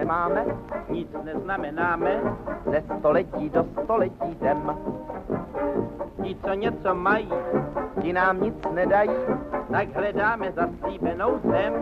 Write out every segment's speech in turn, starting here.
nemáme, nic neznamenáme, ze století do století jdem. Ti, co něco mají, ti nám nic nedají, tak hledáme zaslíbenou zem.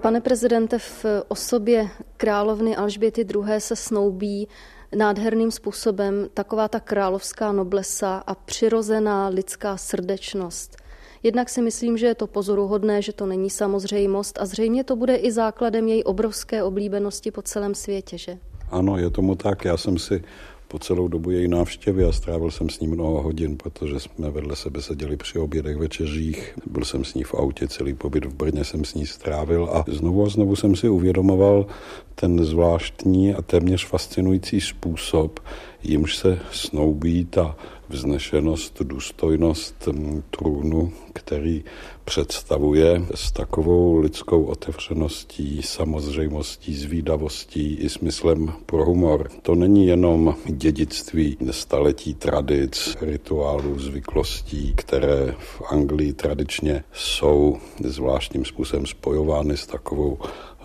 Pane prezidente, v osobě královny Alžběty II. se snoubí nádherným způsobem taková ta královská noblesa a přirozená lidská srdečnost. Jednak si myslím, že je to pozoruhodné, že to není samozřejmost a zřejmě to bude i základem její obrovské oblíbenosti po celém světě, že? Ano, je tomu tak. Já jsem si po celou dobu její návštěvy a strávil jsem s ní mnoho hodin, protože jsme vedle sebe seděli při obědech, večeřích. Byl jsem s ní v autě, celý pobyt v Brně jsem s ní strávil a znovu a znovu jsem si uvědomoval ten zvláštní a téměř fascinující způsob, jimž se snoubí ta vznešenost, důstojnost trůnu, který představuje s takovou lidskou otevřeností, samozřejmostí, zvídavostí i smyslem pro humor. To není jenom dědictví staletí tradic, rituálů, zvyklostí, které v Anglii tradičně jsou zvláštním způsobem spojovány s takovou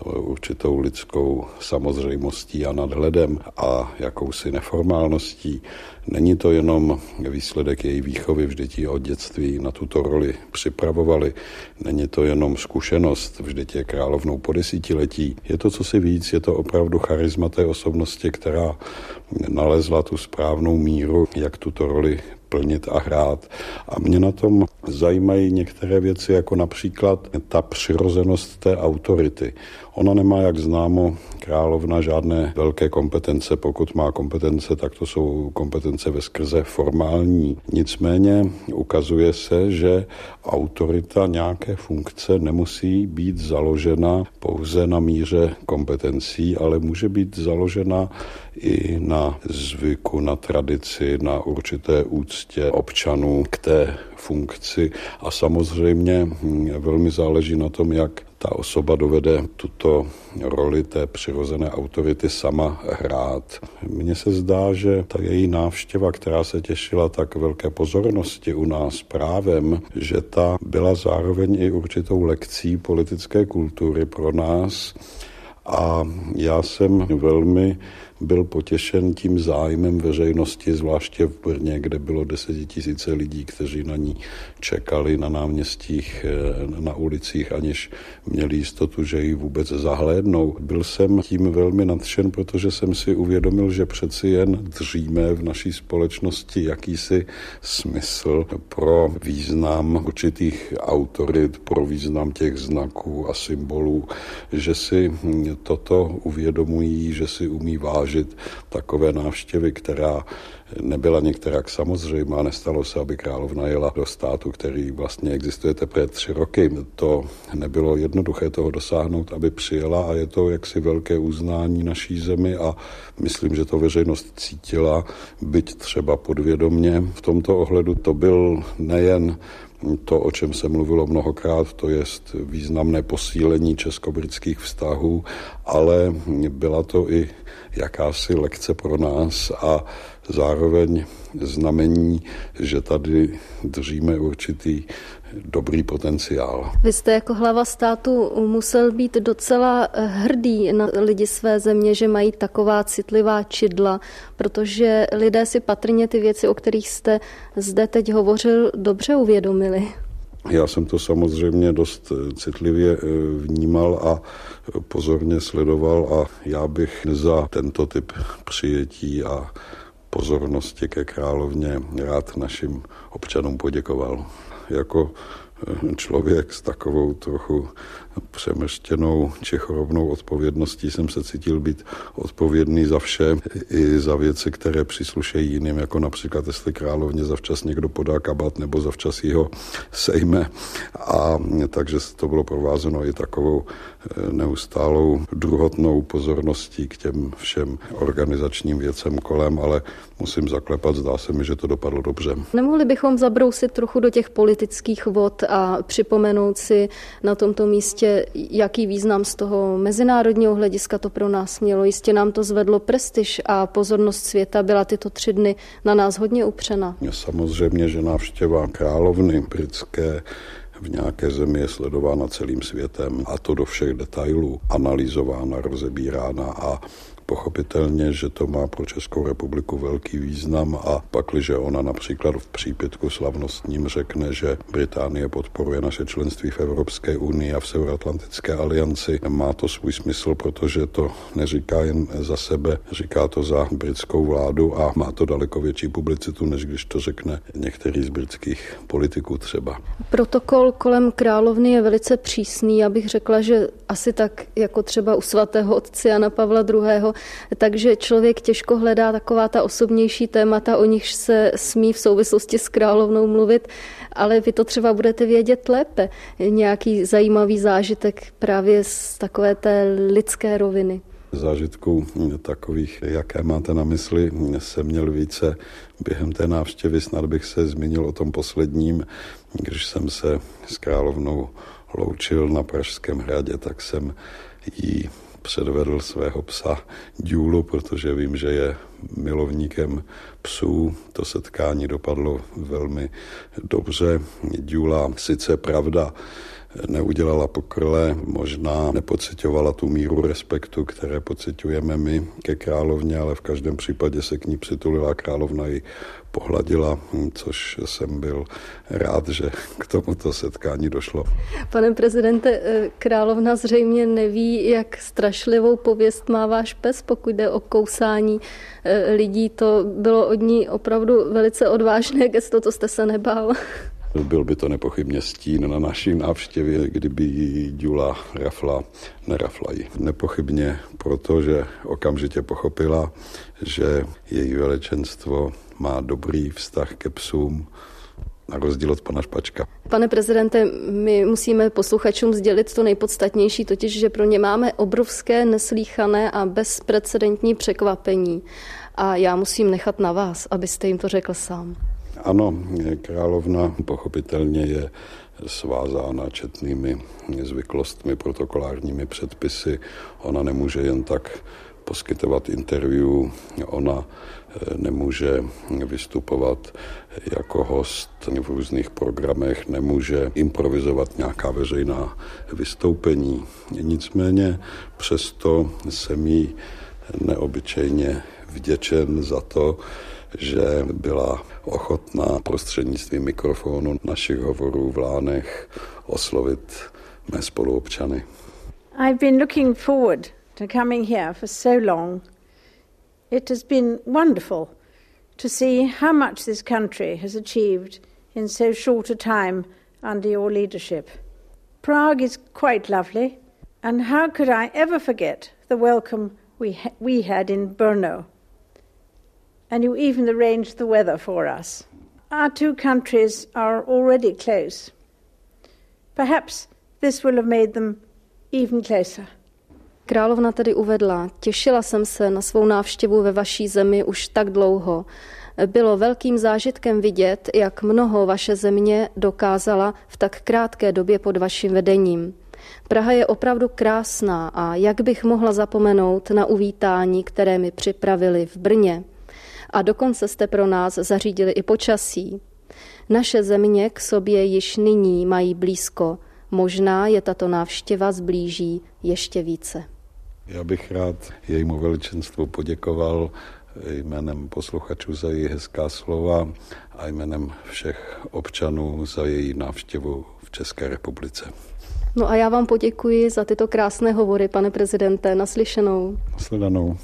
určitou lidskou samozřejmostí a nadhledem a jakousi neformálností. Není to jenom výsledek její výchovy, vždyť ji od dětství na tuto roli připravovali. Není to jenom zkušenost, vždyť je královnou po desítiletí. Je to co si víc, je to opravdu charisma té osobnosti, která nalezla tu správnou míru, jak tuto roli plnit a hrát. A mě na tom zajímají některé věci, jako například ta přirozenost té autority. Ona nemá, jak známo, královna žádné velké kompetence. Pokud má kompetence, tak to jsou kompetence ve skrze formální. Nicméně ukazuje se, že autorita nějaké funkce nemusí být založena pouze na míře kompetencí, ale může být založena i na zvyku, na tradici, na určité úctě občanů k té funkci a samozřejmě hm, velmi záleží na tom, jak ta osoba dovede tuto roli té přirozené autority sama hrát. Mně se zdá, že ta její návštěva, která se těšila tak velké pozornosti u nás právem, že ta byla zároveň i určitou lekcí politické kultury pro nás. A já jsem velmi byl potěšen tím zájmem veřejnosti, zvláště v Brně, kde bylo desetitisíce lidí, kteří na ní čekali na náměstích, eh, na ulicích, aniž měli jistotu, že ji vůbec zahlédnou. Byl jsem tím velmi nadšen, protože jsem si uvědomil, že přeci jen dříme v naší společnosti jakýsi smysl pro význam určitých autorit, pro význam těch znaků a symbolů, že si toto uvědomují, že si umí vážit zvážit takové návštěvy, která nebyla některak samozřejmá. Nestalo se, aby královna jela do státu, který vlastně existuje teprve tři roky. To nebylo jednoduché toho dosáhnout, aby přijela a je to jaksi velké uznání naší zemi a myslím, že to veřejnost cítila, byť třeba podvědomně. V tomto ohledu to byl nejen to, o čem se mluvilo mnohokrát, to je významné posílení česko-britských vztahů, ale byla to i jakási lekce pro nás a zároveň znamení, že tady držíme určitý dobrý potenciál. Vy jste jako hlava státu musel být docela hrdý na lidi své země, že mají taková citlivá čidla, protože lidé si patrně ty věci, o kterých jste zde teď hovořil, dobře uvědomili. Já jsem to samozřejmě dost citlivě eh, vnímal a pozorně sledoval a já bych za tento typ přijetí a pozornosti ke královně rád našim občanům poděkoval. Jako člověk s takovou trochu přemeštěnou či chorobnou odpovědností jsem se cítil být odpovědný za vše, i za věci, které příslušejí jiným, jako například jestli královně zavčas někdo podá kabát nebo zavčas ho sejme. A takže to bylo provázeno i takovou eh, neustálou druhotnou pozorností k těm všem organizačním věcem kolem, ale musím zaklepat, zdá se mi, že to dopadlo dobře. Nemohli bychom zabrousit trochu do těch politických vod a připomenout si na tomto místě jaký význam z toho mezinárodního hlediska to pro nás mělo. Jistě nám to zvedlo prestiž a pozornost světa byla tyto tři dny na nás hodně upřena. Samozřejmě, že návštěva královny britské v nějaké zemi je sledována celým světem a to do všech detailů, analyzována, rozebírána a pochopitelně, že to má pro Českou republiku velký význam a pakliže ona například v přípětku slavnostním řekne, že Británie podporuje naše členství v Evropské unii a v Severoatlantické alianci, má to svůj smysl, protože to neříká jen za sebe, říká to za britskou vládu a má to daleko větší publicitu, než když to řekne některý z britských politiků třeba. Protokol kolem královny je velice přísný, abych řekla, že asi tak jako třeba u svatého otce Jana Pavla II takže člověk těžko hledá taková ta osobnější témata, o nichž se smí v souvislosti s královnou mluvit, ale vy to třeba budete vědět lépe. Nějaký zajímavý zážitek právě z takové té lidské roviny zážitků takových, jaké máte na mysli, jsem měl více během té návštěvy. Snad bych se zmínil o tom posledním, když jsem se s královnou loučil na Pražském hradě, tak jsem jí předvedl svého psa Důlu, protože vím, že je milovníkem psů. To setkání dopadlo velmi dobře. Důla sice pravda, neudělala pokrle, možná nepocitovala tu míru respektu, které pocitujeme my ke královně, ale v každém případě se k ní přitulila královna i pohladila, což jsem byl rád, že k tomuto setkání došlo. Pane prezidente, eh, královna zřejmě neví, jak strašlivou pověst má váš pes, pokud jde o kousání eh, lidí. To bylo od ní opravdu velice odvážné gesto, to jste se nebál. Byl by to nepochybně stín na naší návštěvě, kdyby jí Dula rafla, nerafla ji. Nepochybně, protože okamžitě pochopila, že její velečenstvo má dobrý vztah ke psům, na rozdíl od pana Špačka. Pane prezidente, my musíme posluchačům sdělit to nejpodstatnější, totiž, že pro ně máme obrovské, neslíchané a bezprecedentní překvapení. A já musím nechat na vás, abyste jim to řekl sám. Ano, královna pochopitelně je svázána četnými zvyklostmi, protokolárními předpisy. Ona nemůže jen tak poskytovat interview, ona eh, nemůže vystupovat jako host v různých programech, nemůže improvizovat nějaká veřejná vystoupení. Nicméně přesto jsem jí neobyčejně vděčen za to, že byla ochotná prostřednictvím mikrofonu našich hovorů v Lánech oslovit mé spoluobčany. I've been looking forward to coming here for so long. It has been wonderful to see how much this country has achieved in so short a time under your leadership. Prague is quite lovely, and how could I ever forget the welcome we, ha- we had in Brno? And you even arranged the weather for us. Our two countries are already close. Perhaps this will have made them even closer. Královna tedy uvedla, těšila jsem se na svou návštěvu ve vaší zemi už tak dlouho. Bylo velkým zážitkem vidět, jak mnoho vaše země dokázala v tak krátké době pod vaším vedením. Praha je opravdu krásná a jak bych mohla zapomenout na uvítání, které mi připravili v Brně a dokonce jste pro nás zařídili i počasí. Naše země k sobě již nyní mají blízko. Možná je tato návštěva zblíží ještě více. Já bych rád jejímu veličenstvu poděkoval jménem posluchačů za její hezká slova a jménem všech občanů za její návštěvu v České republice. No a já vám poděkuji za tyto krásné hovory, pane prezidente. Naslyšenou. Nasledanou.